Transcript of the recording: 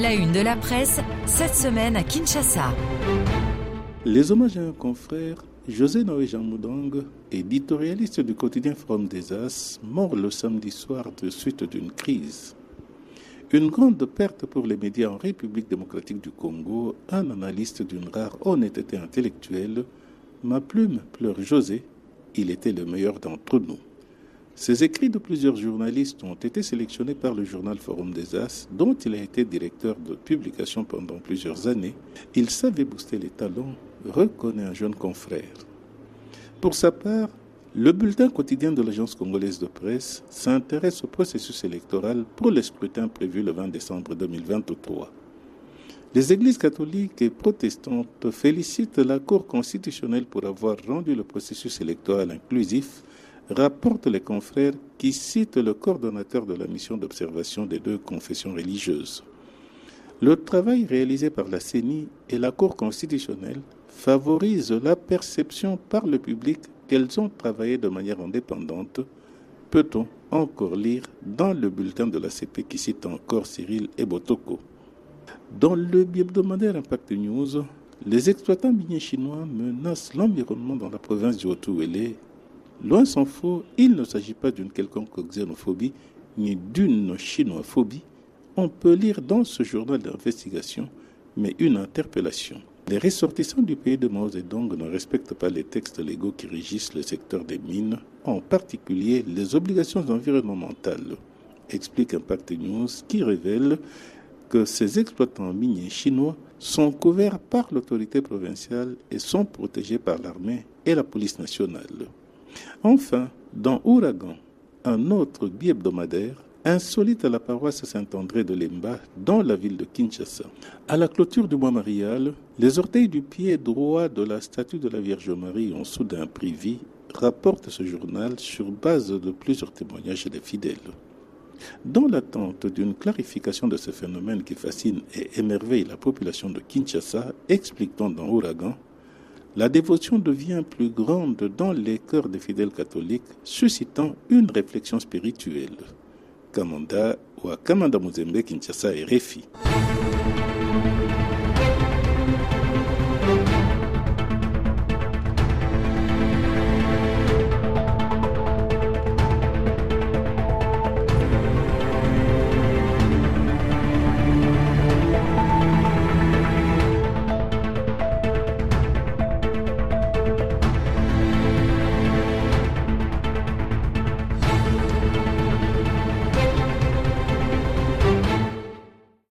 La une de la presse, cette semaine à Kinshasa. Les hommages à un confrère, José Noé Jean Moudang, éditorialiste du quotidien Forum des As, mort le samedi soir de suite d'une crise. Une grande perte pour les médias en République démocratique du Congo, un analyste d'une rare honnêteté intellectuelle, ma plume pleure José, il était le meilleur d'entre nous. Ces écrits de plusieurs journalistes ont été sélectionnés par le journal Forum des As, dont il a été directeur de publication pendant plusieurs années. Il savait booster les talents, reconnaît un jeune confrère. Pour sa part, le bulletin quotidien de l'Agence congolaise de presse s'intéresse au processus électoral pour le scrutin prévu le 20 décembre 2023. Les églises catholiques et protestantes félicitent la Cour constitutionnelle pour avoir rendu le processus électoral inclusif rapportent les confrères qui citent le coordonnateur de la mission d'observation des deux confessions religieuses. Le travail réalisé par la CENI et la Cour constitutionnelle favorise la perception par le public qu'elles ont travaillé de manière indépendante, peut-on encore lire dans le bulletin de la CP qui cite encore Cyril Ebotoko? Dans le hebdomadaire Impact News, les exploitants miniers chinois menacent l'environnement dans la province du Haut-Ouélé Loin s'en faut, il ne s'agit pas d'une quelconque xénophobie ni d'une chinoiphobie. On peut lire dans ce journal d'investigation, mais une interpellation. Les ressortissants du pays de Mao Zedong ne respectent pas les textes légaux qui régissent le secteur des mines, en particulier les obligations environnementales, explique Impact News qui révèle que ces exploitants miniers chinois sont couverts par l'autorité provinciale et sont protégés par l'armée et la police nationale. Enfin, dans Ouragan, un autre bi-hebdomadaire, insolite à la paroisse Saint-André de Lemba, dans la ville de Kinshasa. À la clôture du mois marial, les orteils du pied droit de la statue de la Vierge Marie ont soudain pris vie, rapporte ce journal sur base de plusieurs témoignages des fidèles. Dans l'attente d'une clarification de ce phénomène qui fascine et émerveille la population de Kinshasa, explique-t-on dans Ouragan, la dévotion devient plus grande dans les cœurs des fidèles catholiques, suscitant une réflexion spirituelle. Kamanda ou Kamanda Muzembe Kinshasa.